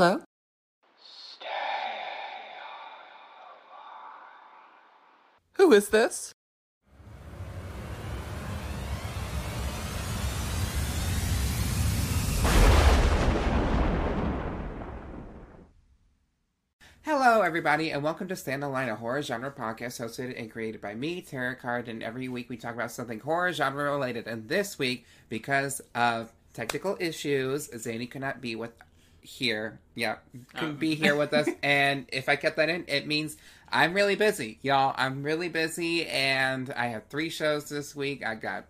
Hello? Who is this? Hello, everybody, and welcome to Stay on the Line, a horror genre podcast hosted and created by me, Terrah Card. And every week we talk about something horror genre related. And this week, because of technical issues, Zanny could not be with here. Yeah, can Um. be here with us. and if I kept that in, it means I'm really busy, y'all. I'm really busy, and I have three shows this week. I got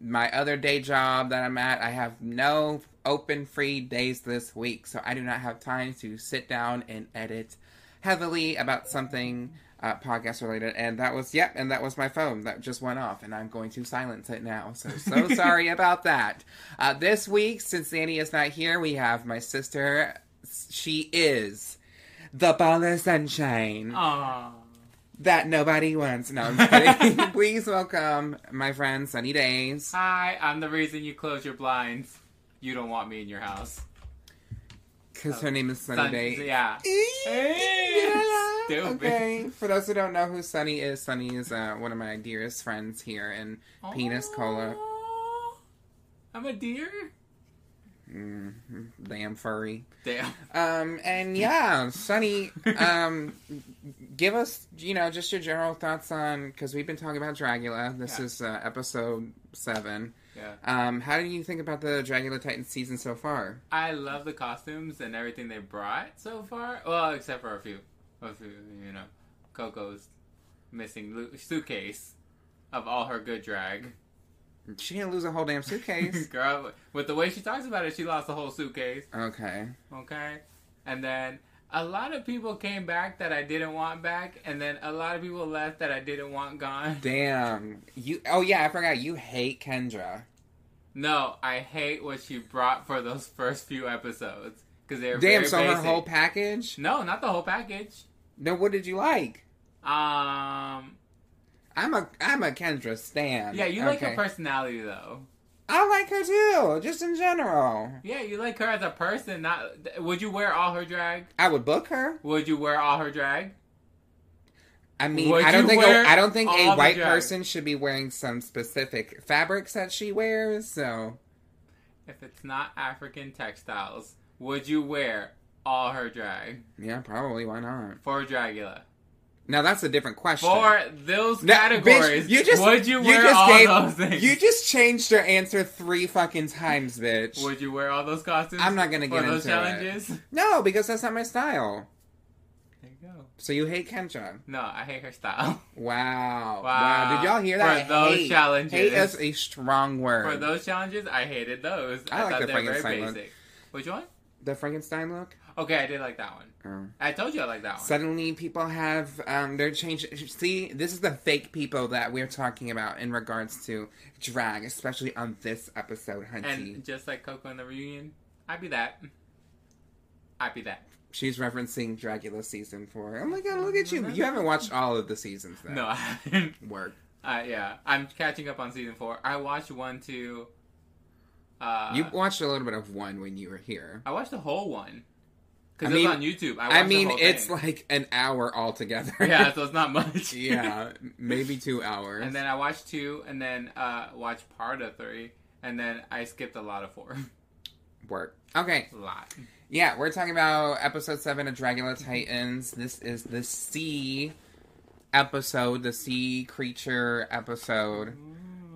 my other day job that I'm at. I have no open free days this week, so I do not have time to sit down and edit heavily about something uh, podcast related. And that was yep, and that was my phone that just went off, and I'm going to silence it now. So so sorry about that. Uh, this week, since Zanny is not here, we have my sister. She is the ball of sunshine Aww. that nobody wants. No, I'm kidding. Please welcome my friend Sunny Daze. Hi, I'm the reason you close your blinds. You don't want me in your house. Because her name is Sunny Sun- Daze. Yeah. Yeah. Stupid. Okay. For those who don't know who Sunny is, Sunny is uh, one of my dearest friends here in Penis Cola. I'm a deer? Mm, damn furry. Damn. Um, and yeah, Sunny, um, give us, you know, just your general thoughts on, because we've been talking about Dragula. This Yeah. is uh, episode seven. Yeah. Um, how do you think about the Dragula Titan season so far? I love the costumes and everything they brought so far. Well, except for a few. A few, you know. Coco's missing suitcase of all her good drag. She didn't lose a whole damn suitcase. Girl, with the way she talks about it, she lost the whole suitcase. okay. Okay. And then a lot of people came back that I didn't want back, and then a lot of people left that I didn't want gone. Damn. You. Oh yeah, I forgot. You hate Kendra. No, I hate what she brought for those first few episodes because they're Damn. very So her whole package. No, not the whole package. No. What did you like? Um, I'm a I'm a Kendra stan. yeah, you like her personality though. I like her too, just in general. Yeah, you like her as a person. Not would you wear all her drag? I would book her. Would you wear all her drag? I mean, Would I don't think a, I don't think a white person should be wearing some specific fabrics that she wears. So If it's not African textiles, would you wear all her drag yeah, probably. Why not? for Dragula? Now that's a different question. For those No, categories, bitch, you just would you wear just all gave- those things? You just changed your answer three fucking times, bitch. Would you wear all those costumes? I'm not gonna get those into it. challenges. No, because that's not my style. There you go. So you hate Kendra? No, I hate her style. Wow. Wow. Did y'all hear that? For those hate. challenges. Hate is a strong word. For those challenges, I hated those. I I, like thought the they were very basic. Which one? the Frankenstein look. Okay, I did like that one. Oh. I told you I like that one. Suddenly, people have um, they're changing. See, this is the fake people that we're talking about in regards to drag, especially on this episode, Hunty. and just like Coco in the reunion, I'd be that. I'd be that. She's referencing Dragula season four. Oh my god, look at you! You haven't watched all of the seasons, though. No, I haven't. work. Uh, yeah, I'm catching up on season four. I watched one, two. Uh, You watched a little bit of one when you were here. I watched the whole one because it mean- on YouTube. I, I, mean, it's thing. like an hour altogether. yeah, so it's not much. yeah, maybe two hours. And then I watched two, and then uh, watched part of three, and then I skipped a lot of four. work. Okay, a lot. yeah, we're talking about episode seven of Dragula Titans. This is the sea episode, the sea creature episode.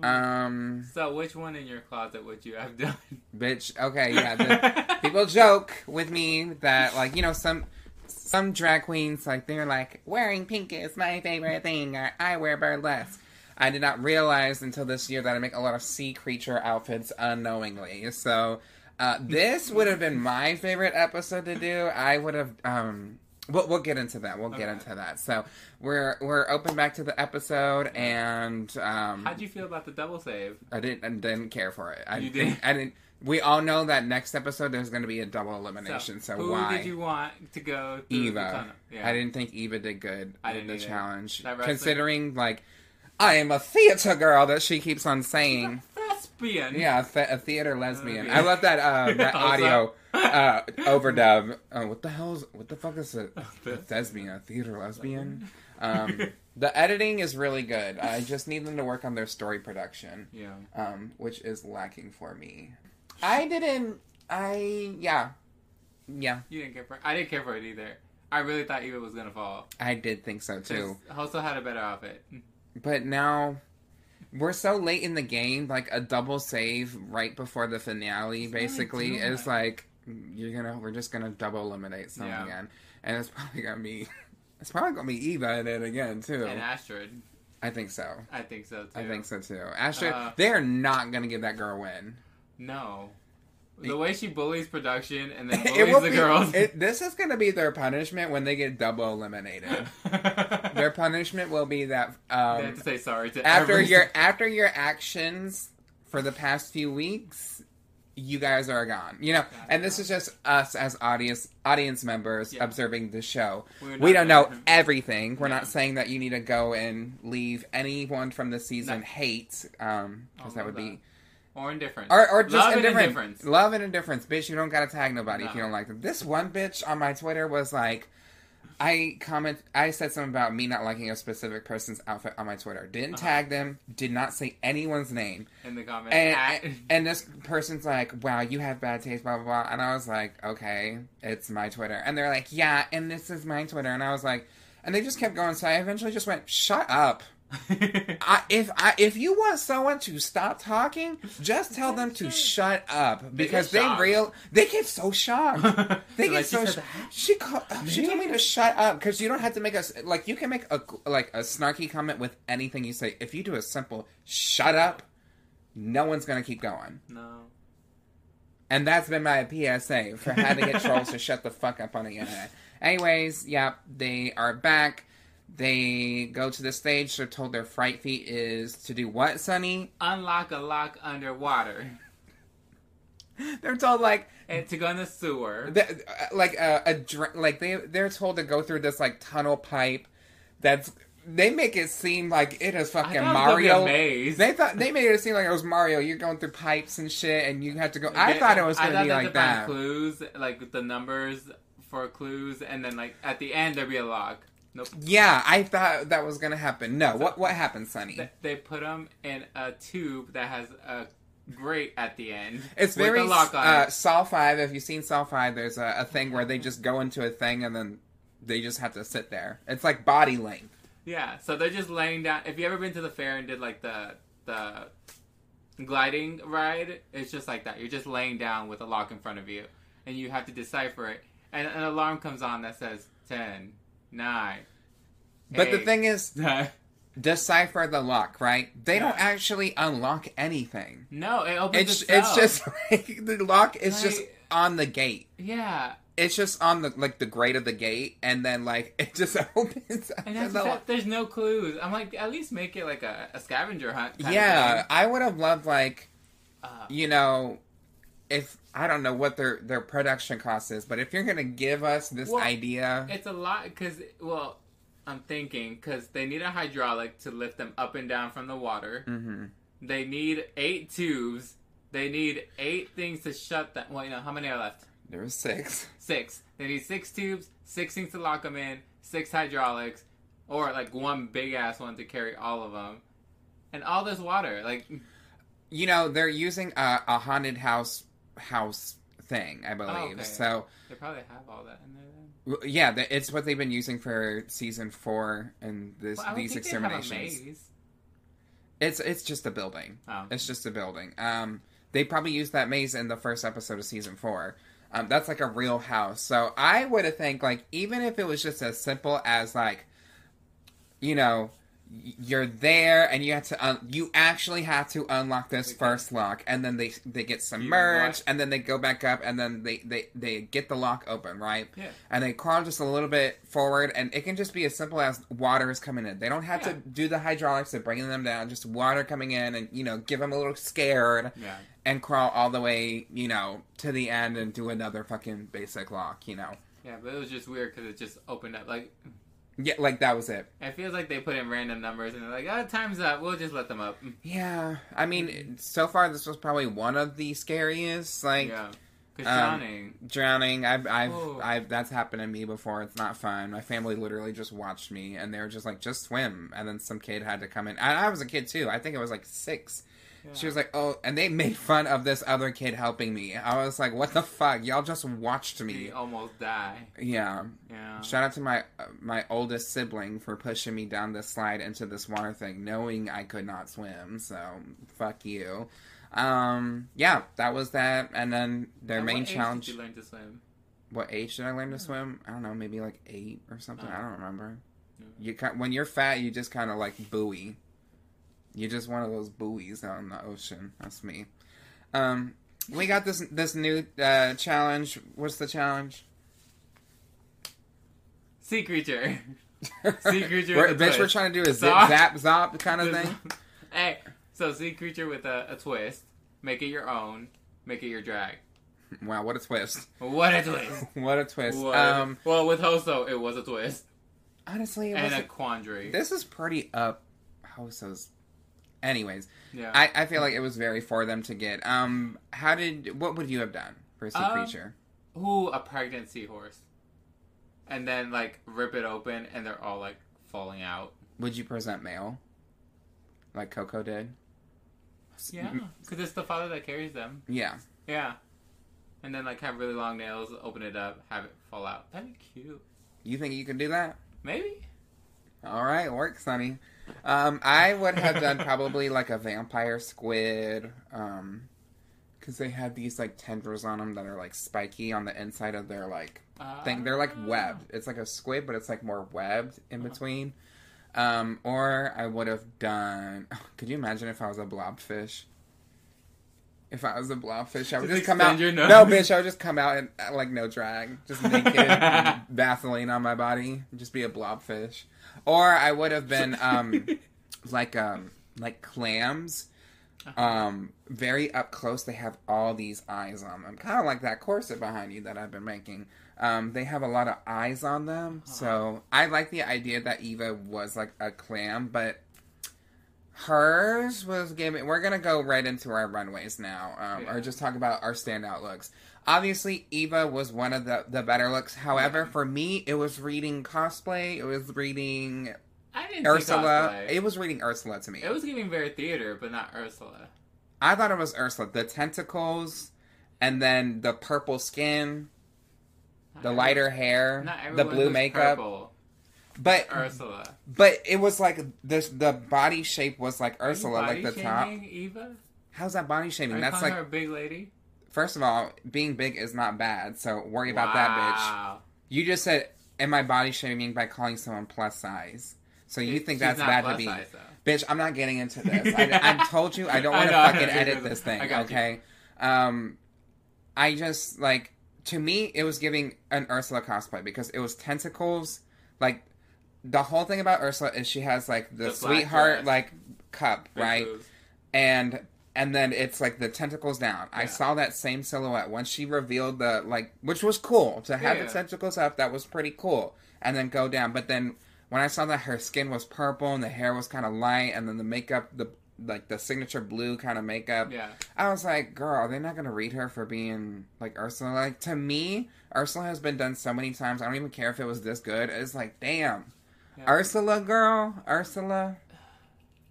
Um, So, which one in your closet would you have done? bitch. Okay, yeah. The, people joke with me that like you know some some drag queens like they're like wearing pink is my favorite thing or I wear burlesque. I did not realize until this year that I make a lot of sea creature outfits unknowingly. So uh, this would have been my favorite episode to do. I would have. Um, we'll, we'll get into that. We'll get into that. So we're we're open back to the episode, and um, How'd you feel about the double save? I didn't I didn't care for it. I You didn't? I didn't. We all know that next episode there's going to be a double elimination. So, who why did you want to go? Eva? Yeah. I didn't think Eva did good I didn't the either. challenge, considering like I am a theater girl that she keeps on saying. A Thespian. Yeah, a, th- a theater lesbian. Lesbian. I love that uh, that audio. Uh, overdub. Oh, what the hell's what the fuck is it? Thespian, a theater lesbian. Um, the editing is really good. I just need them to work on their story production, Yeah. um, which is lacking for me. I didn't. I yeah, yeah. You didn't care for I didn't care for it either. I really thought Eva was gonna fall. I did think so too. Hoso had a better outfit. But now we're so late in the game, like a double save right before the finale, basically, is like you're gonna we're just gonna double eliminate some Yeah. again. And it's probably gonna be it's probably gonna be Eva in it again too. And Astrid. I think so. I think so too. I think so too. Astrid Uh, they are not gonna give that girl a win. No. The way she bullies production and then bullies the be, girls. It, this is gonna be their punishment when they get double eliminated. their punishment will be that they um, have to say sorry to after every- your after your actions for the past few weeks you guys are gone you know and this is just us as audience audience members Yeah. observing the show we don't know gonna- everything we're not saying that you need to go and leave anyone from the season No. hate um because Oh, that would love be or indifference. or, or just Love and indifference. Love and indifference, bitch. You don't gotta tag nobody if you don't like them. This one bitch on my Twitter was like, I comment, I said something about me not liking a specific person's outfit on my Twitter. Didn't Uh-huh. tag them. Did not say anyone's name. in the comments. And, At- and and this person's like, "Wow, you have bad taste." Blah blah blah. And I was like, "Okay, it's my Twitter." And they're like, "Yeah, and this is my Twitter." And I was like, and they just kept going. So I eventually just went, "Shut up." I, if I if you want someone to stop talking, just tell them to shut up because they, shocked. real they get so shocked. They So, get like, so. she sh- that? she called, oh, she told me to shut up because you don't have to make us like you can make a like a snarky comment with anything you say. If you do a simple shut up, no one's gonna keep going. no. And that's been my PSA for how to get trolls to shut the fuck up on the internet. Anyways, yep, they are back. They go to the stage. They're told their fright feat is to do what, Sunny? Unlock a lock underwater. They're told like, And to go in the sewer. like uh, a dr- like they they're told to go through this like tunnel pipe. That's they make it seem like it is fucking thought it be a Mario. maze. They thought they made it seem like it was Mario. You're going through pipes and shit, and you have to go. I They- thought it was going to be like had to find that. Clues, like the numbers for clues, and then like at the end there'd be a lock. Nope. Yeah, I thought that was going to happen. No, what what happened, Sunny? They, they put them in a tube that has a grate at the end. It's very lock on uh. Saw Five. If you've seen Saw Five, there's a, a thing where they just go into a thing and then they just have to sit there. It's like body length. Yeah, so they're just laying down. If you ever been to the fair and did like the the gliding ride, it's just like that. You're just laying down with a lock in front of you, and you have to decipher it. And an alarm comes on that says 10, 9. But the thing is, decipher the lock, right? They don't actually unlock anything. no, it opens It's it's just like the lock is just on the gate. yeah. It's just on the like the grate of the gate, and then like it just opens. And that's the the there's no clues. I'm like, at least make it like a, a scavenger hunt. Yeah. I would have loved like Uh, you know, if I don't know what their their production cost is, but if you're gonna give us this Well, idea, It's a lot because, well, I'm thinking because they need a hydraulic to lift them up and down from the water. hmm They need eight tubes. They need eight things to shut them. Well, you know, how many are left? there was six. Six. They need six tubes, six things to lock them in, six hydraulics, or like one big ass one to carry all of them, and all this water. Like, You know, they're using a, a haunted house house thing, I believe. okay. So they probably have all that in there. Then. yeah, th- it's what they've been using for season four and this Well, these think they'd have a exterminations. It's it's just a building. Oh. It's just a building. Um, they probably used that maze in the first episode of season four. Um, that's like a real house. So I would have think like even if it was just as simple as like, you know, you're there and you have to un- you actually have to unlock this first lock and then they they get submerged and then they go back up and then they they they get the lock open right Yeah. and they crawl just a little bit forward and it can just be as simple as water is coming in they don't have Yeah. to do the hydraulics of bringing them down just water coming in and you know give them a little scared Yeah. and crawl all the way you know to the end and do another fucking basic lock you know Yeah, but it was just weird because it just opened up. Like, yeah like that was it it feels like they put in random numbers and they're like, oh, time's up. We'll just let them up. yeah i mean so far this was probably one of the scariest like yeah. Um, drowning. drowning. I've, I've. I've, that's happened to me before. It's not fun. My family literally just watched me, and they were just like, "Just swim." And then some kid had to come in. And I was a kid too. I think it was like six. She was like, "Oh," and they made fun of this other kid helping me. I was like, "What the fuck? Y'all just watched me." "You almost die." Yeah. Yeah. Shout out to my uh, my oldest sibling for pushing me down this slide into this water thing, knowing I could not swim. So fuck you. Um, yeah, that was that. And then their At main what age challenge. Did you learn to swim? What age did I learn to swim? I don't know, maybe like eight or something. I Oh. don't remember. You when you're fat, you just kind of like buoy. You're just one of those buoys out in the ocean. That's me. Um, we got this this new uh, challenge. What's the challenge? Sea creature. Sea creature We're, with a bitch, we're trying to do a zip zap zop kind of thing. hey, so sea creature with a, a twist. Make it your own. Make it your drag. Wow, what a twist! What a twist! What a twist! What- Um, well, with Hoso, it was a twist honestly, it and was a quandary. this is pretty up. Hoso's. Anyways, yeah. I, I feel like it was very for them to get. Um, how did what would you have done for a sea Um, creature? Who a pregnant seahorse, and then like rip it open, and they're all like falling out. Would you present male, like Coco did? Yeah, because it's the father that carries them. Yeah. Yeah, and then like have really long nails, open it up, have it fall out. That'd be cute. You think you can do that? Maybe. All right, work, Sunny. Um, I would have done probably like a vampire squid, um, because they have these like tendrils on them that are like spiky on the inside of their like thing. They're like Ah. webbed. It's like a squid, but it's like more webbed in between. Um, or I would have done. Could you imagine if I was a blobfish? If I was a blobfish, I would Just just come out. No, bitch, I would just come out and uh, like no drag, just naked, Vaseline on my body, just be a blobfish. Or I would have been um, like um, like clams, Uh-huh. um, very up close. They have all these eyes on them, kind of like that corset behind you that I've been making. Um, they have a lot of eyes on them, so I like the idea that Eva was like a clam, but hers was giving. We're gonna go right into our runways now, um, Yeah. or just talk about our standout looks. Obviously, Eva was one of the the better looks. However, for me, it was reading cosplay. It was reading I didn't Ursula. It was reading Ursula to me. It was giving very theater, but not Ursula. I thought it was Ursula. The tentacles, and then the purple skin, Not the everyone- lighter hair, not the blue makeup. purple. But Ursula. but it was like this. The body shape was like Are Ursula, like the top. shaming Eva? How's that body Are shaming? you That's like her a big lady? first of all, being big is not bad. So worry about that, bitch. You just said, "Am I body shaming by calling someone plus size?" So you think she's that's bad to be? size. Bitch, I'm not getting into this. I, I told you I don't want to fucking edit this thing. You. okay. Um, I just like to me it was giving an Ursula cosplay because it was tentacles. Like the whole thing about Ursula is she has like the, The sweetheart like cup, right? and and then it's like the tentacles down. I saw that same silhouette when she revealed the like, which was cool to have Yeah. the tentacles up. That was pretty cool, and then go down. But then when I saw that her skin was purple and the hair was kind of light, and then the makeup, the like the signature blue kind of makeup, Yeah. I was like, girl, they're not gonna read her for being like Ursula. Like to me, Ursula has been done so many times. I don't even care if it was this good. It's like, damn, Yeah. Ursula, girl, Ursula.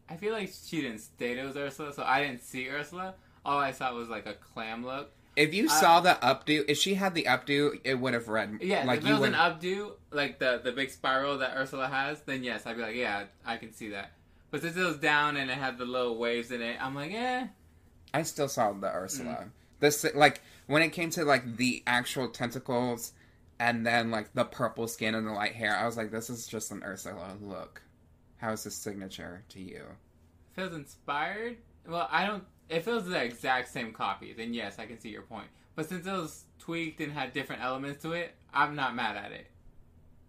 I feel like she didn't state it was Ursula, so I didn't see Ursula. All I saw was like a clam look. If you I- saw the updo, if she had the updo, it would have read. Yeah, like if it was an updo, like the the big spiral that Ursula has, then yes, I'd be like, yeah, I can see that. But since it was down and it had the little waves in it, I'm like, eh. I still saw the Ursula. Mm. This like when it came to like the actual tentacles, and then like the purple skin and the light hair. I was like, this is just an Ursula look. How is this signature to you? Feels inspired. Well, I don't. If it was the exact same copy, then yes, I can see your point. But since it was tweaked and had different elements to it, I'm not mad at it.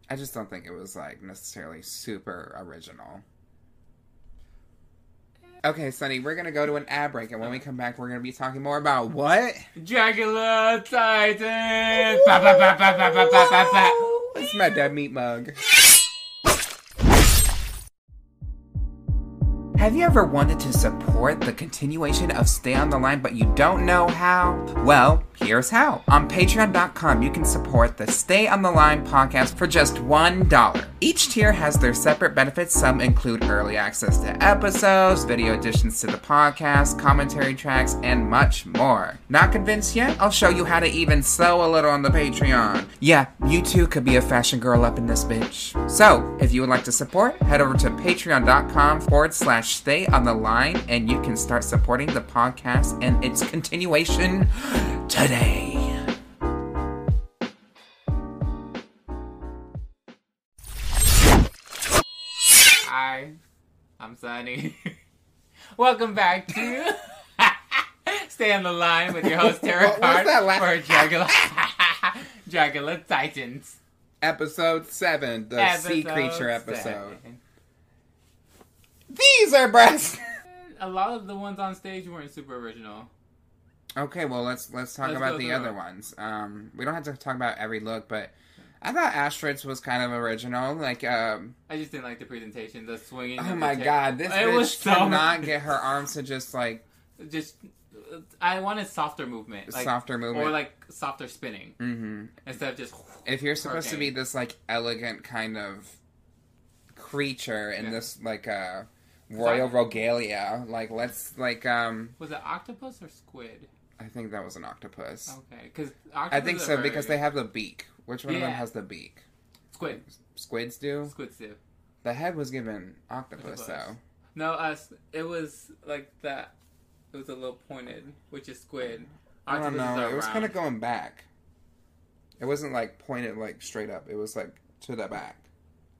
I just don't think it was like necessarily super original. Okay, Sunny, we're gonna go to an ad break, and when we come back, we're gonna be talking more about what? Dragula Titan. Ba, ba, ba, ba, ba, ba, ba, ba, ba. It's my dead meat mug. Have you ever wanted to support the continuation of Stay on the Line but you don't know how? Well, here's how. On patreon.com, you can support the Stay on the Line podcast for just $1. Each tier has their separate benefits. Some include early access to episodes, video additions to the podcast, commentary tracks, and much more. Not convinced yet? I'll show you how to even sew a little on the Patreon. Yeah, you too could be a fashion girl up in this bitch. So, if you would like to support, head over to patreon.com forward slash stay on the line and you can start supporting the podcast and its continuation today. I'm Sunny. Welcome back to Stay on the Line with your host Terrah What Card that last- for Dragula, Dragula Titans. Episode 7, the sea creature episode. seven. These are breasts! A lot of the ones on stage weren't super original. Okay, well let's let's talk Let's about the other ones. Um, we don't have to talk about every look, but I thought Astrid's was kind of original. Like, um, I just didn't like the presentation, the swinging. oh my god, this It bitch was so- cannot get her arms to just like Just, I wanted softer movement, like, softer movement. or like softer spinning hmm instead of just. If you're supposed to be this like elegant kind of creature in Yeah. this like uh royal regalia, like let's like um, Was it octopus or squid? I think that was an octopus. Okay, because I think so because they have the beak. Which one of them has the beak? squid. Squids do. Squids do. The head was given octopus, Octopus. though. No, us. It was like that. It was a little pointed, which is squid. I don't know. It was round. kind of going back. It wasn't like pointed like straight up. It was like to the back,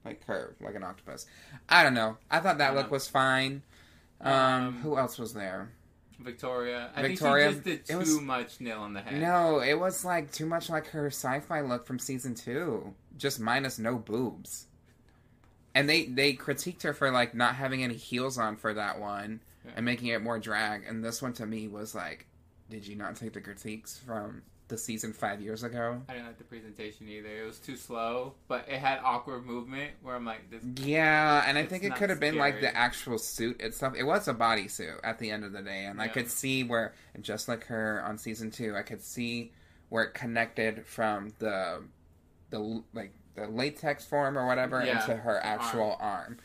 like curved, like an octopus. I don't know. I thought that I look was fine. Um, Um, who else was there? Victoria. I Victoria, think she just did too was- much nail on the head. No, it was like too much like her sci-fi look from season two, just minus no boobs. And they they critiqued her for like not having any heels on for that one Yeah. and making it more drag. And this one to me was like, did you not take the critiques from the season five years ago? I didn't like the presentation either. It was too slow, but it had awkward movement where I'm like, this. Yeah, and I think it could have been like the actual suit itself. It was a bodysuit at the end of the day, and I could see where, just like her on season two, I could see where it connected from the, the like the latex form or whatever Yeah, into her actual arm.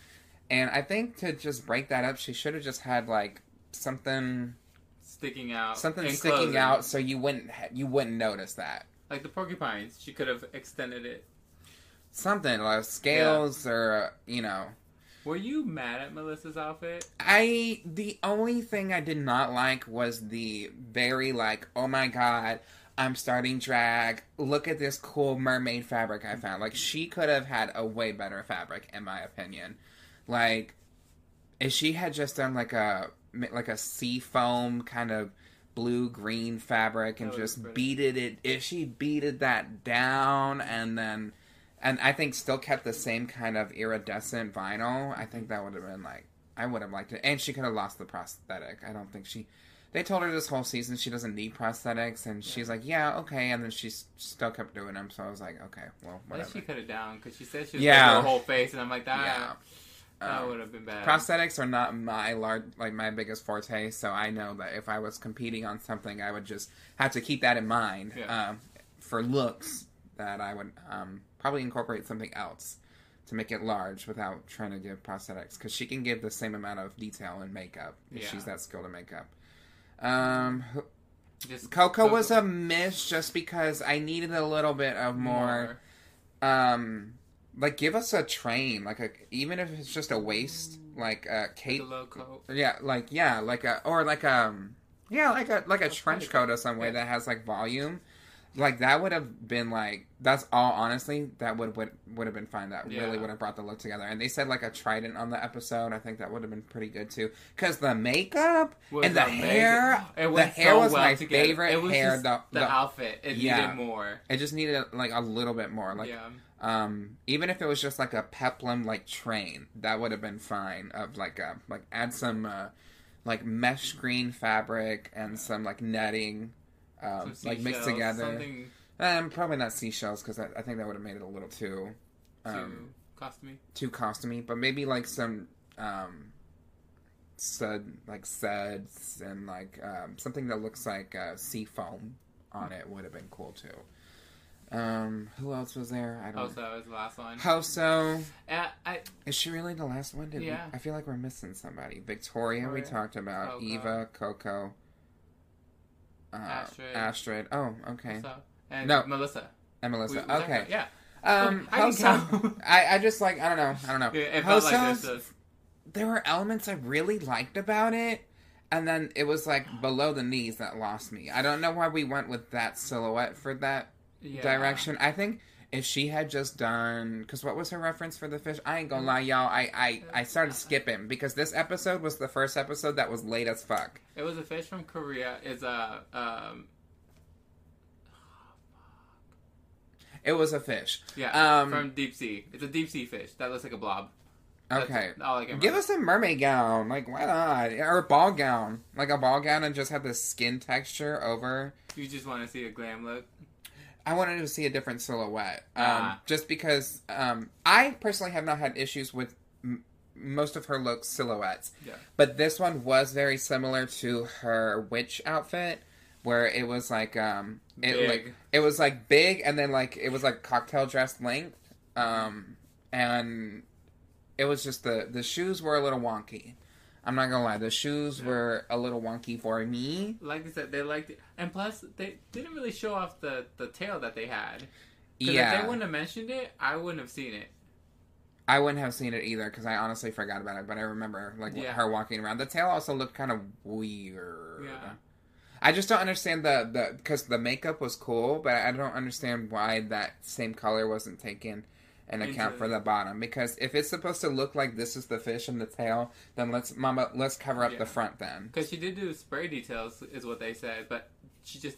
And I think to just break that up, she should have just had like something Sticking out, something and sticking closing. out, so you wouldn't ha- you wouldn't notice that. like the porcupines. She could have extended it. Something like scales or uh, you know. Were you mad at Melissa's outfit? I the only thing I did not like was the very like oh my god I'm starting drag look at this cool mermaid fabric I found like she could have had a way better fabric in my opinion like if she had just done like a like a sea foam kind of blue green fabric and just beaded it if she beaded that down and then and I think still kept the same kind of iridescent vinyl. I think that would have been like I would have liked it, and she could have lost the prosthetic. I don't think she. They told her this whole season she doesn't need prosthetics, and she's like, "Yeah, okay," and then she still kept doing them. So I was like, "Okay, well, think she whatever." cut it down because she said she was Yeah. yeah. her whole face, and I'm like, that, Yeah. That Um, would have been bad. prosthetics are not my large, like my biggest forte. So I know that if I was competing on something, I would just have to keep that in mind Yeah. um, for looks. That I would um, probably incorporate something else to make it large without trying to give prosthetics because she can give the same amount of detail in makeup if Yeah. she's that skilled in makeup. Um, Just Coco was a miss just because I needed a little bit of more um like give us a train like a even if it's just a waist like a cape a low coat. yeah like yeah like a or like um yeah like a like a That's trench coat or some way Yeah. that has like volume like that would have been like that's all honestly that would would would have been fine that really would have brought the look together and they said like a trident on the episode i think that would have been pretty good too because the makeup Was and the amazing. hair It the hair so was well my together. favorite It was hair the, the, the- outfit. It Yeah. needed more. it just needed like a little bit more like yeah. Um, even if it was just like a peplum like train, that would have been fine. Of like a like add some uh, like mesh green fabric and some like netting, um, Some like mixed together. Something Um, probably not seashells because I, I think that would have made it a little too um, to cost me. too costumey. But maybe like some um, sud like suds and like um, something that looks like uh, sea foam on it would have been cool too. Um, who else was there? I don't. Hoso is the last one. Hoso. Uh, I Is she really the last one? Did we- Yeah. I feel like we're missing somebody. Victoria, we talked about. Coco. Eva, Coco. Uh, Astrid. Astrid. Oh, okay. Hoso and No. Melissa. And Melissa. We- okay. Yeah. Um, I Hoso. I, I just like I don't know. I don't know. Yeah, it felt like Hoso's- this. there were elements I really liked about it, and then it was like below the knees that lost me. I don't know why we went with that silhouette for that yeah. direction. I think if she had just done, because what was her reference for the fish? I ain't gonna lie, y'all. I, I I started skipping because this episode was the first episode that was late as fuck. It was a fish from Korea. Is a um, It was a fish. yeah Um, from deep sea. It's a deep sea fish that looks like a blob. Okay. Give us a mermaid gown, like why not, or a ball gown, like a ball gown, and just have the skin texture over. You just want to see a glam look. I wanted to see a different silhouette, um, Ah. just because um, I personally have not had issues with m- most of her looks silhouettes. Yeah. But this one was very similar to her witch outfit, where it was like um, it Big. like it was like big, and then like it was like cocktail dress length, um, and it was just the the shoes were a little wonky. I'm not gonna lie, the shoes Yeah. were a little wonky for me. Like I said, they liked it, and plus they didn't really show off the the tail that they had. Yeah, If they wouldn't have mentioned it, I wouldn't have seen it. I wouldn't have seen it either because I honestly forgot about it. But I remember like Yeah. her walking around. The tail also looked kind of weird. Yeah. I just don't understand the the because the makeup was cool, but I don't understand why that same color wasn't taken in account for the bottom. Because if it's supposed to look like this is the fish and the tail, then let's mama let's cover up Yeah. the front then. Because she did do spray details, is what they said, but she just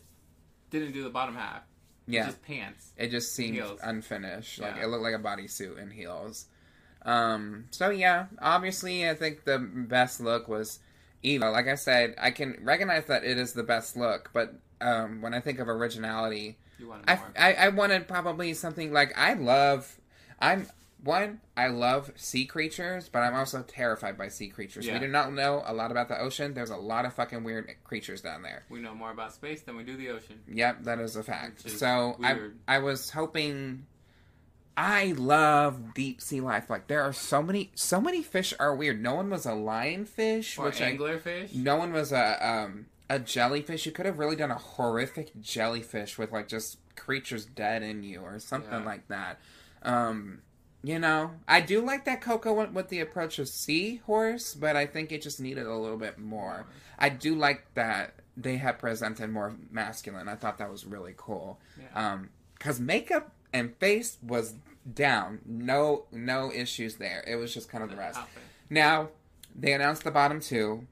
didn't do the bottom half. Yeah, Just pants. it just seemed Heels. unfinished. Like Yeah. it looked like a bodysuit and heels. Um. So yeah, obviously, I think the best look was Eva. Like I said, I can recognize that it is the best look, but um, when I think of originality, I. I, I wanted probably something like I love. I'm one. I love sea creatures, but I'm also terrified by sea creatures. Yeah. We do not know a lot about the ocean. There's a lot of fucking weird creatures down there. we know more about space than we do the ocean. Yep, that is a fact. Is So I weird. I was hoping. I love deep sea life. Like there are so many so many fish are weird. No one was a lionfish, Or which I, anglerfish. no one was a um a jellyfish. You could have really done a horrific jellyfish with like just creatures dead in you or something Yeah. like that. Um, you know, I do like that Coco went with the approach of seahorse, but I think it just needed a little bit more. I do like that they had presented more masculine. I thought that was really cool. Yeah. Um, cause makeup and face was down. No, no issues there. It was just kind of the rest. Now they announced the bottom two.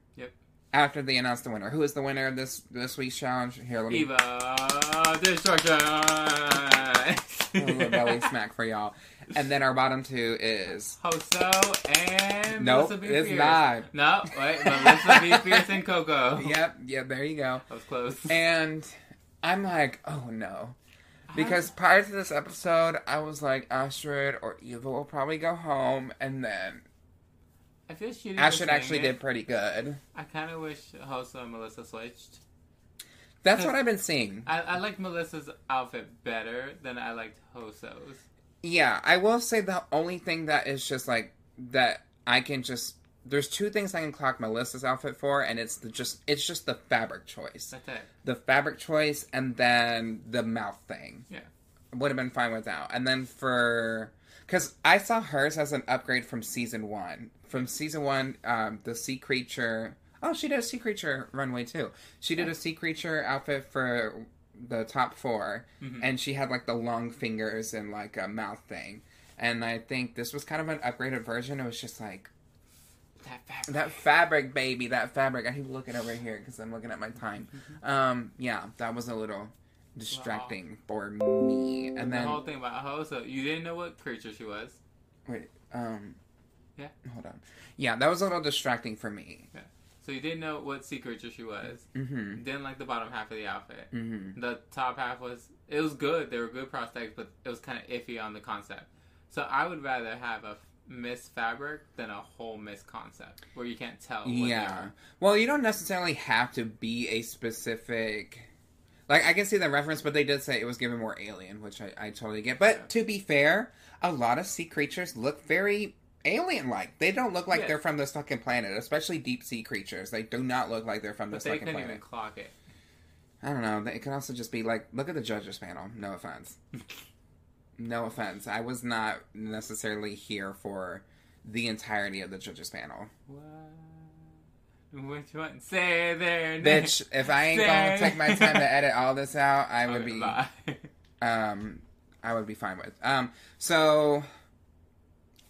After they announced the winner, who is the winner of this this week's challenge? Here, let me Eva Destruction. a little belly smack for y'all. And then our bottom two is Hoso and Nope, Melissa B. it's Fierce. not. No, wait, Melissa B. Fierce and Coco. yep, yep. There you go. I was close. And I'm like, oh no, because prior to this episode, I was like, Astrid or Eva will probably go home, and then I feel Astrid saying actually it. did pretty good. I kind of wish Hoso and Melissa switched. That's what I've been seeing. I, I like Melissa's outfit better than I liked Hoso's. Yeah, I will say the only thing that is just like that I can just there's two things I can clock Melissa's outfit for, and it's the just it's just the fabric choice, That's it. the fabric choice, and then the mouth thing. Yeah. would have been fine without. And then for because I saw hers as an upgrade from season one. From season one, um, the sea creature. Oh, she did a sea creature runway too. She did a sea creature outfit for the top 4 Mhm. and she had like the long fingers and like a mouth thing. And I think this was kind of an upgraded version. It was just like That fabric. that fabric, baby, that fabric. I keep looking over here because I'm looking at my time. Um, yeah, that was a little distracting for me. And the then whole thing about Hoso, you didn't know what creature she was. Wait, um. Yeah. Hold on. Yeah, that was a little distracting for me. Yeah. So you didn't know what sea creature she was. Mm Didn't like the bottom half of the outfit. hmm. Mm hmm. The top half was it was good. They were good prosthetics, but it was kind of iffy on the concept. So I would rather have a Miss Fabric than a whole Miss Concept, where you can't tell. Yeah. Well, you don't necessarily have to be a specific. Like, I can see the reference, but they did say it was given more alien, which I, I totally get. But Yeah. to be fair, a lot of sea creatures look very alien like. They don't look like Yeah. they're from this fucking planet, especially deep sea creatures. They do not look like they're from But this they fucking couldn't planet. even clock it. I don't know. It could also just be like, look at the judges panel. No offense. no offense. I was not necessarily here for the entirety of the judges panel. What? Which one? Say their name. Bitch, if I ain't gonna take my time to edit all this out, I would be um I would be fine with. Um so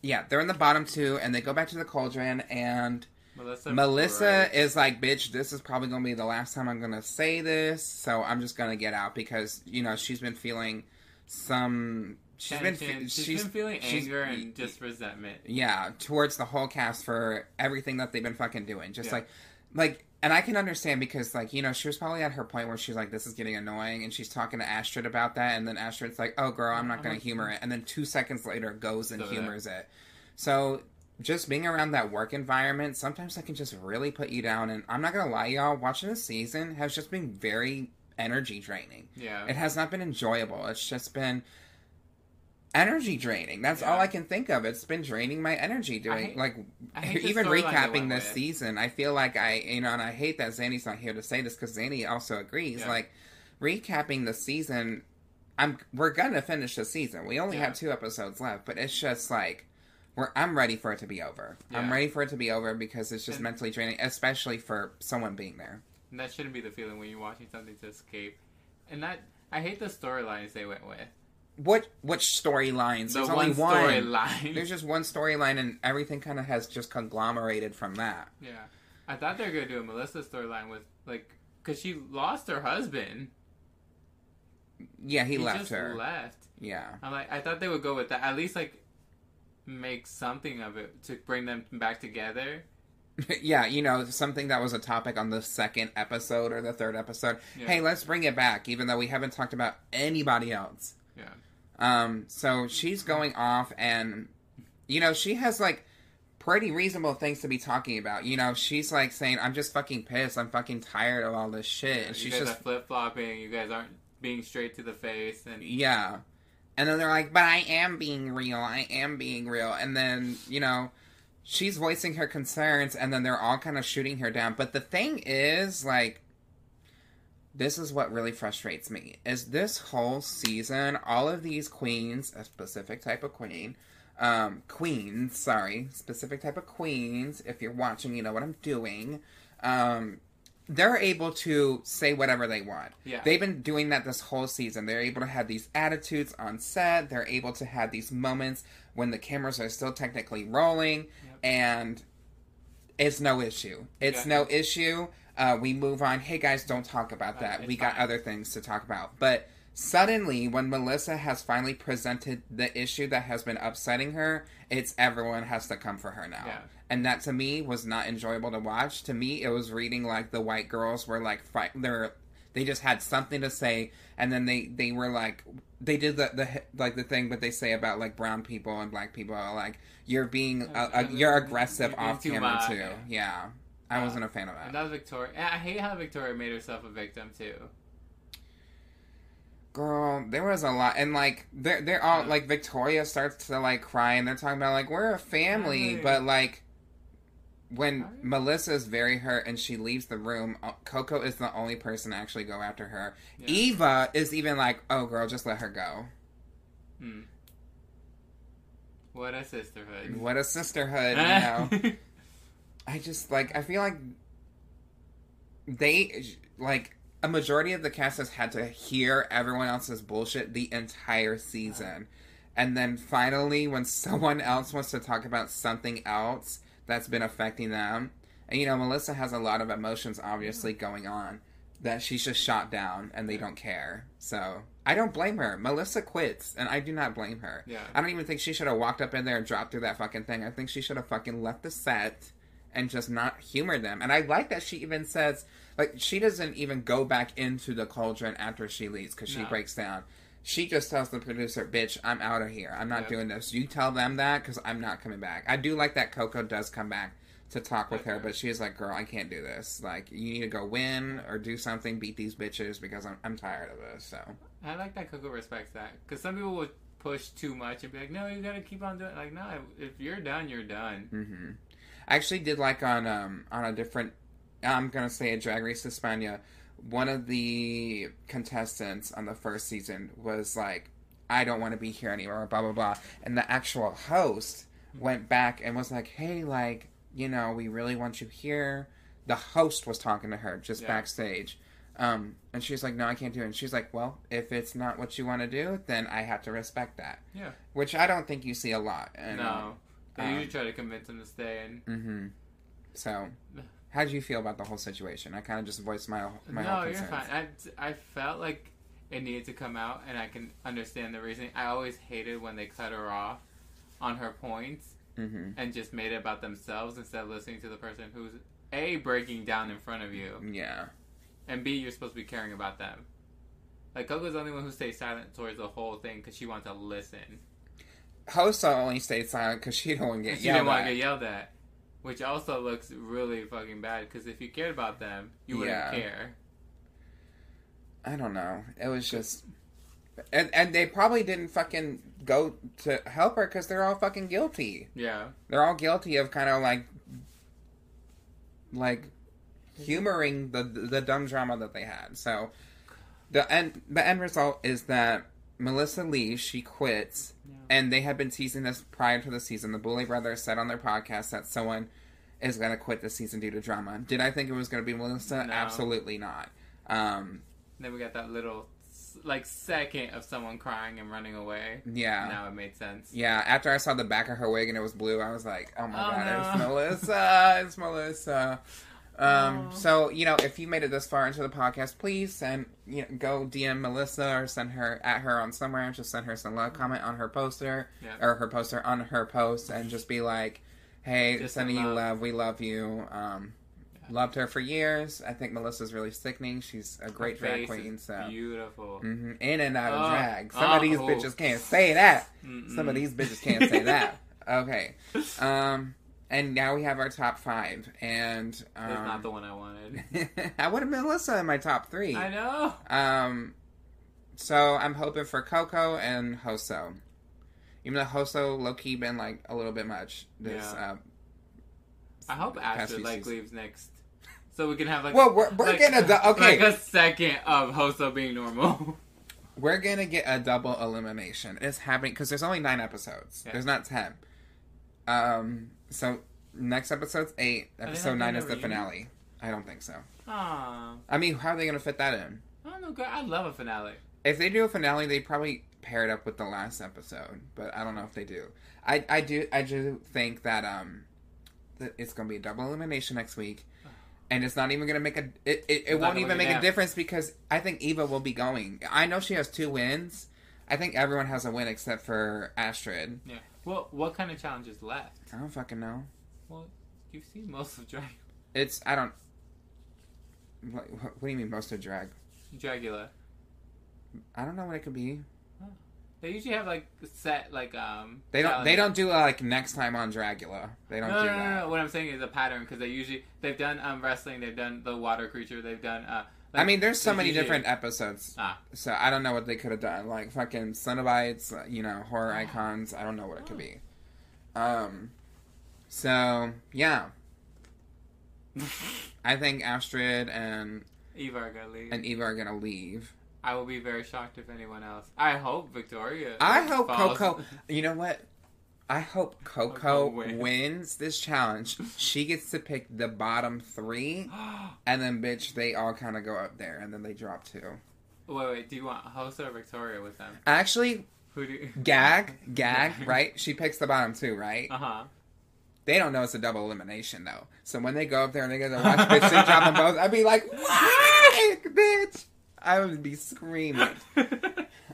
yeah, they're in the bottom two and they go back to the cauldron and Melissa. Melissa is like, bitch, this is probably gonna be the last time I'm gonna say this, so I'm just gonna get out because, you know, she's been feeling some she's been fe- she's been feeling she's- anger and just resentment. yeah towards the whole cast for everything that they've been fucking doing just Yeah. like like and i can understand because like you know she was probably at her point where she's like this is getting annoying and she's talking to astrid about that and then astrid's like oh girl i'm not gonna uh-huh. humor it and then two seconds later goes and So, yeah. humors it so just being around that work environment sometimes that can just really put you down and i'm not gonna lie y'all watching this season has just been very energy draining Yeah. it has not been enjoyable. It's just been energy draining. That's Yeah. all I can think of. It's been draining my energy doing like I even recapping this with. season. I feel like I you know, and I hate that Zanny's not here to say this because Zanny also agrees. Yeah. Like recapping the season, I'm we're gonna finish the season. We only Yeah. have two episodes left, but it's just like. We're, I'm ready for it to be over. I'm ready for it to be over because it's just And- mentally draining, especially for someone being there. That shouldn't be the feeling when you're watching something to escape. And that I hate the storylines they went with. What which storylines? The There's only one. storyline. There's just one storyline, and everything kind of has just conglomerated from that. Yeah, I thought they were gonna do a Melissa storyline with like, cause she lost her husband. Yeah, he, left just her. Left. Yeah, I'm like, I thought they would go with that. At least like make something of it to bring them back together. yeah. You know, something that was a topic on the second episode or the third episode. Yeah. Hey, let's bring it back, even though we haven't talked about anybody else. Yeah. Um, so she's going off, and you know, she has like pretty reasonable things to be talking about. You know, she's like saying, "I'm just fucking pissed. I'm fucking tired of all this shit," and you she's guys just flip flopping. You guys aren't being straight to the face, and Yeah. And then they're like, but I am being real. I am being real. And then, you know, she's voicing her concerns, and then they're all kind of shooting her down. But the thing is, like, this is what really frustrates me is this whole season all of these queens a specific type of queen um queens sorry specific type of queens if you're watching you know what i'm doing um they're able to say whatever they want Yeah. they've been doing that this whole season they're able to have these attitudes on set they're able to have these moments when the cameras are still technically rolling Yep. and it's no issue it's Yeah. no issue uh, we move on. Hey guys don't talk about that. It's we got fine. other things to talk about. But suddenly when melissa has finally presented the issue that has been upsetting her it's everyone has to come for her now. Yeah. and that to me was not enjoyable to watch. To me it was reading like the white girls were like fight they're they just had something to say. And then they they were like they did the, the like the thing that they say about like brown people and black people like you're being uh, uh, you're aggressive You're off too camera much. too. Yeah i wasn't a fan of that. and that was Victoria. I hate how Victoria made herself a victim too. girl there was a lot and like they're they're all Yeah. like victoria starts to like cry and they're talking about like we're a family Family. but like when Right. Melissa is very hurt and she leaves the room, uh, Coco is the only person to actually go after her. Yeah. Eva is even like, "Oh, girl, just let her go." Hmm. What a sisterhood. What a sisterhood, you know. I just like I feel like they like a majority of the cast has had to hear everyone else's bullshit the entire season. And then finally when someone else wants to talk about something else that's been affecting them. And you know, Melissa has a lot of emotions obviously going on that she's just shot down and they don't care. So, I don't blame her. Melissa quits and I do not blame her. yeah. I don't even think she should have walked up in there and dropped through that fucking thing. I think she should have fucking left the set and just not humor them. And I like that she even says, like, she doesn't even go back into the cauldron after she leaves because she No. breaks down. She just tells the producer, "Bitch, I'm out of here. I'm not Yeah. doing this. You tell them that because I'm not coming back." I do like that Coco does come back to talk with her, Okay. but she's like, "Girl, I can't do this. Like, you need to go win or do something, beat these bitches because I'm I'm tired of this." So I like that Coco respects that because some people would push too much and be like, "No, you gotta keep on doing." it." Like, no, if you're done, you're done. hmm I actually did like on um on a different. I'm gonna say a Drag Race España. One of the contestants on the first season was like, "I don't want to be here anymore," blah blah blah, and the actual host went back and was like, "Hey, like, you know, we really want you here." The host was talking to her just Yeah. backstage. Um, and she's like, "No, I can't do it." And she's like, "Well, if it's not what you want to do, then I have to respect that." Yeah. Which I don't think you see a lot. And, no, they um, usually try to convince them to stay. And Mm-hmm. So, how do you feel about the whole situation? I kind of just voiced my my no, whole you're fine. I, I felt like it needed to come out, and I can understand the reason. I always hated when they cut her off on her points Mm-hmm. and just made it about themselves instead of listening to the person who's a breaking down in front of you, Yeah. and b you're supposed to be caring about them. Like Koco's the only one who stays silent towards the whole thing because she wants to listen. Hoso only stayed silent because she don't want to get she didn't want to get yelled at, which also looks really fucking bad. Because if you cared about them, you wouldn't Yeah. care. I don't know. It was just, and and they probably didn't fucking go to help her because they're all fucking guilty. Yeah, They're all guilty of kind of like, like, humoring the the dumb drama that they had. So, the end the end result is that Melissa Lee she quits. Yeah. and they had been teasing this prior to the season. The Boulet Brothers said on their podcast that someone is going to quit this season due to drama. Did I think it was going to be Melissa? No. Absolutely not. Um, then we got that little like second of someone crying and running away. yeah. Now it made sense. Yeah, after I saw the back of her wig and it was blue, I was like, "Oh my Oh, god, it's. Melissa! It's Melissa!" Um, Oh. so you know, if you made it this far into the podcast, please send you know, go DM Melissa or send her at her on somewhere. Just send her some love, comment on her poster Yeah. or her poster on her post, and just be like, "Hey, Just sending you love. We love you." Um, Yeah. Loved her for years. I think Melissa's really sickening. She's a great drag queen. So beautiful. hmm in and out of Oh. drag. Some of these Oh. bitches can't say that. Mm-mm. Some of these bitches can't say that. Okay. Um, and now we have our top five, and um, not the one I wanted. I would have Melissa in my top three. I know. Um, so I'm hoping for Koco and Hoso. Even though Hoso low key been like a little bit much this. Yeah. Uh, I hope Astrid like seasons. leaves next, so we can have like Well, we're, we're like, gonna do- okay. like a second of Hoso being normal. We're gonna get a double elimination. It's happening because there's only nine episodes. Yeah. There's not ten. Um. So next episode's eight. Episode nine is the reunion? finale. I don't think so. Aw, I mean, how are they gonna fit that in? I don't know. girl, I love a finale. If they do a finale, they probably pair it up with the last episode. But I don't know if they do. I I do I do think that um that it's gonna be a double elimination next week. And it's not even gonna make a. It, it, it won't even make a difference because I think Evah will be going. I know she has two wins. I think everyone has a win except for Astrid. Yeah. Well, what kind of challenges left? I don't fucking know. Well, you've seen most of Drag It's I don't. What, what do you mean most of drag? Dragula. I don't know what it could be. They usually have like set like um. They don't. They don't do uh, like next time on Dragula. They don't No, do no, no, that. no, What I'm saying is a pattern because they usually they've done um wrestling, they've done the water creature, they've done uh. I mean, there's so many different episodes. Ah. So I don't know what they could have done. Like fucking Cenobites, uh, you know, horror icons. I don't know what it could be. Um. So yeah, I think Astrid and Evah are gonna leave. and Evah are gonna leave. I will be very shocked if anyone else. I hope Victoria. I hope falls. Koco. You know what? I hope Koco Koco wins. this challenge. She gets to pick the bottom three, and then bitch, they all kind of go up there, and then they drop two. wait, wait. Do you want Hoso or Victoria with them? Actually, Who do? You... gag, gag, right? She picks the bottom two, right? Uh huh. They don't know it's a double elimination though. So when they go up there and they get to watch bitch they drop them both, I'd be like, "What, bitch?" I would be screaming.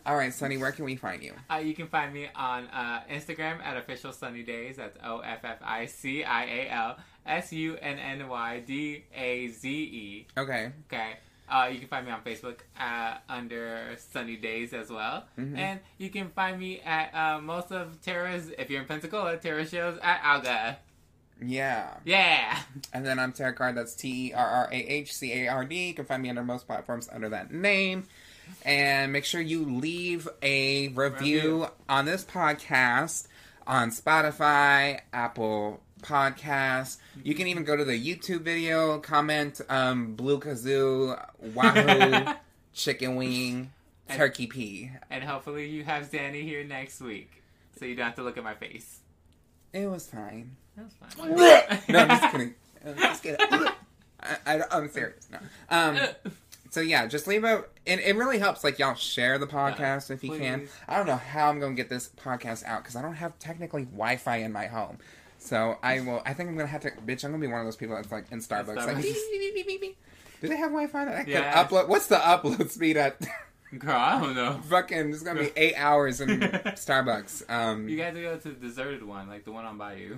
All right, Sunny, where can we find you? Uh, you can find me on uh, Instagram at official Sunny Daze. That's O F F I C I A L S U N N Y D A Z E. Okay. Okay. Uh, you can find me on Facebook uh, under Sunny Daze as well. Mhm. And you can find me at uh, most of Terrah's, if you're in Pensacola, Terrah shows at Alga. Yeah. Yeah! And then I'm Terrah Card. That's T E R R A H C A R D. You can find me under most platforms under that name. And make sure you leave a review, Review. on this podcast on Spotify, Apple Podcasts. You can even go to the YouTube video, comment um, Blue Kazoo, Wahoo, Chicken Wing, And- Turkey Pea. And hopefully you have Zanny here next week. So you don't have to look at my face. It was fine. That's fine. no, I'm just kidding. I'm just kidding. I, I, I'm serious. No. Um, so yeah, just leave a. And it really helps. Like y'all share the podcast if you can. I don't know how I'm gonna get this podcast out because I don't have technically Wi-Fi in my home. So I will. I think I'm gonna have to. Bitch, I'm gonna be one of those people that's like in Starbucks. Like, Starbucks. beep, beep, beep, do they have Wi-Fi that I can Yeah. upload? What's the upload speed at? Girl, I don't know. Fucking, it's gonna be eight hours in Starbucks. Um, You guys go to the deserted one, like the one on Bayou.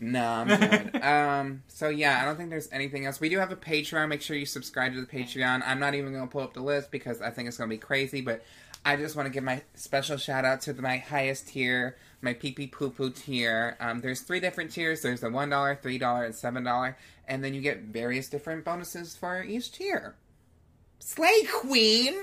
No, I'm good. um, so yeah, I don't think there's anything else. We do have a Patreon. Make sure you subscribe to the Patreon. I'm not even gonna pull up the list because I think it's gonna be crazy, but I just want to give my special shout out to the, my highest tier, my pee pee poo poo tier. Um, there's three different tiers. There's the one dollar, three dollar, and seven dollar, and then you get various different bonuses for each tier. Slay Queen.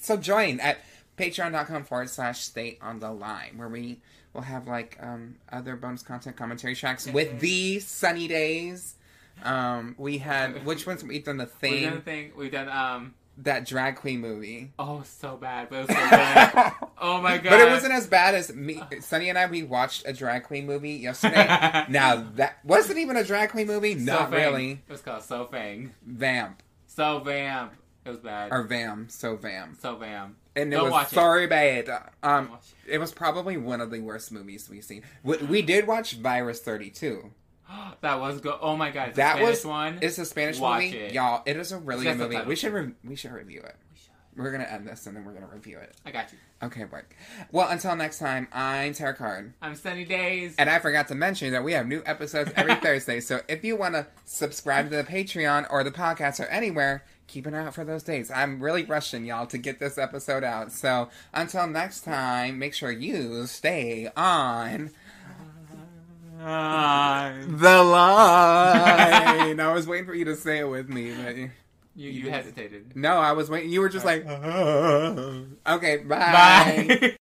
So join at patreon.com forward slash stay on the line where we will have like um, other bonus content commentary tracks with the Sunny Daze. Um, we had which ones we've done the We've done thing the thing. We've done um. that drag queen movie. Oh, so bad, but it was so good. oh my god! But it wasn't as bad as me. Sunny and I. We watched a drag queen movie yesterday. now that wasn't even a drag queen movie. So Not Fang. really. It was called So Fang. Vamp So Vamp. It was bad. or Vam. So Vam. so Vam. And it Don't was watch it. sorry bad. Um, Don't watch it was probably one of the worst movies we've seen. We, we did watch Virus Thirty Two. that was good. Oh my god! That the Spanish was- one. It's a Spanish Watch movie, it. y'all. It is a really It's good got movie. We subtitles. should re- we should review it. We should. We're gonna end this and then we're gonna review it. I got you. Okay, work. Well, until next time, I'm Terrah Card. I'm Sunny Daze. And I forgot to mention that we have new episodes every Thursday. So if you want to subscribe to the Patreon or the podcast or anywhere, keep an eye out for those days. I'm really rushing y'all to get this episode out. So until next time, make sure you stay on the line. I was waiting for you to say it with me, but You you hesitated. no, I was waiting. You were just like, okay, Bye.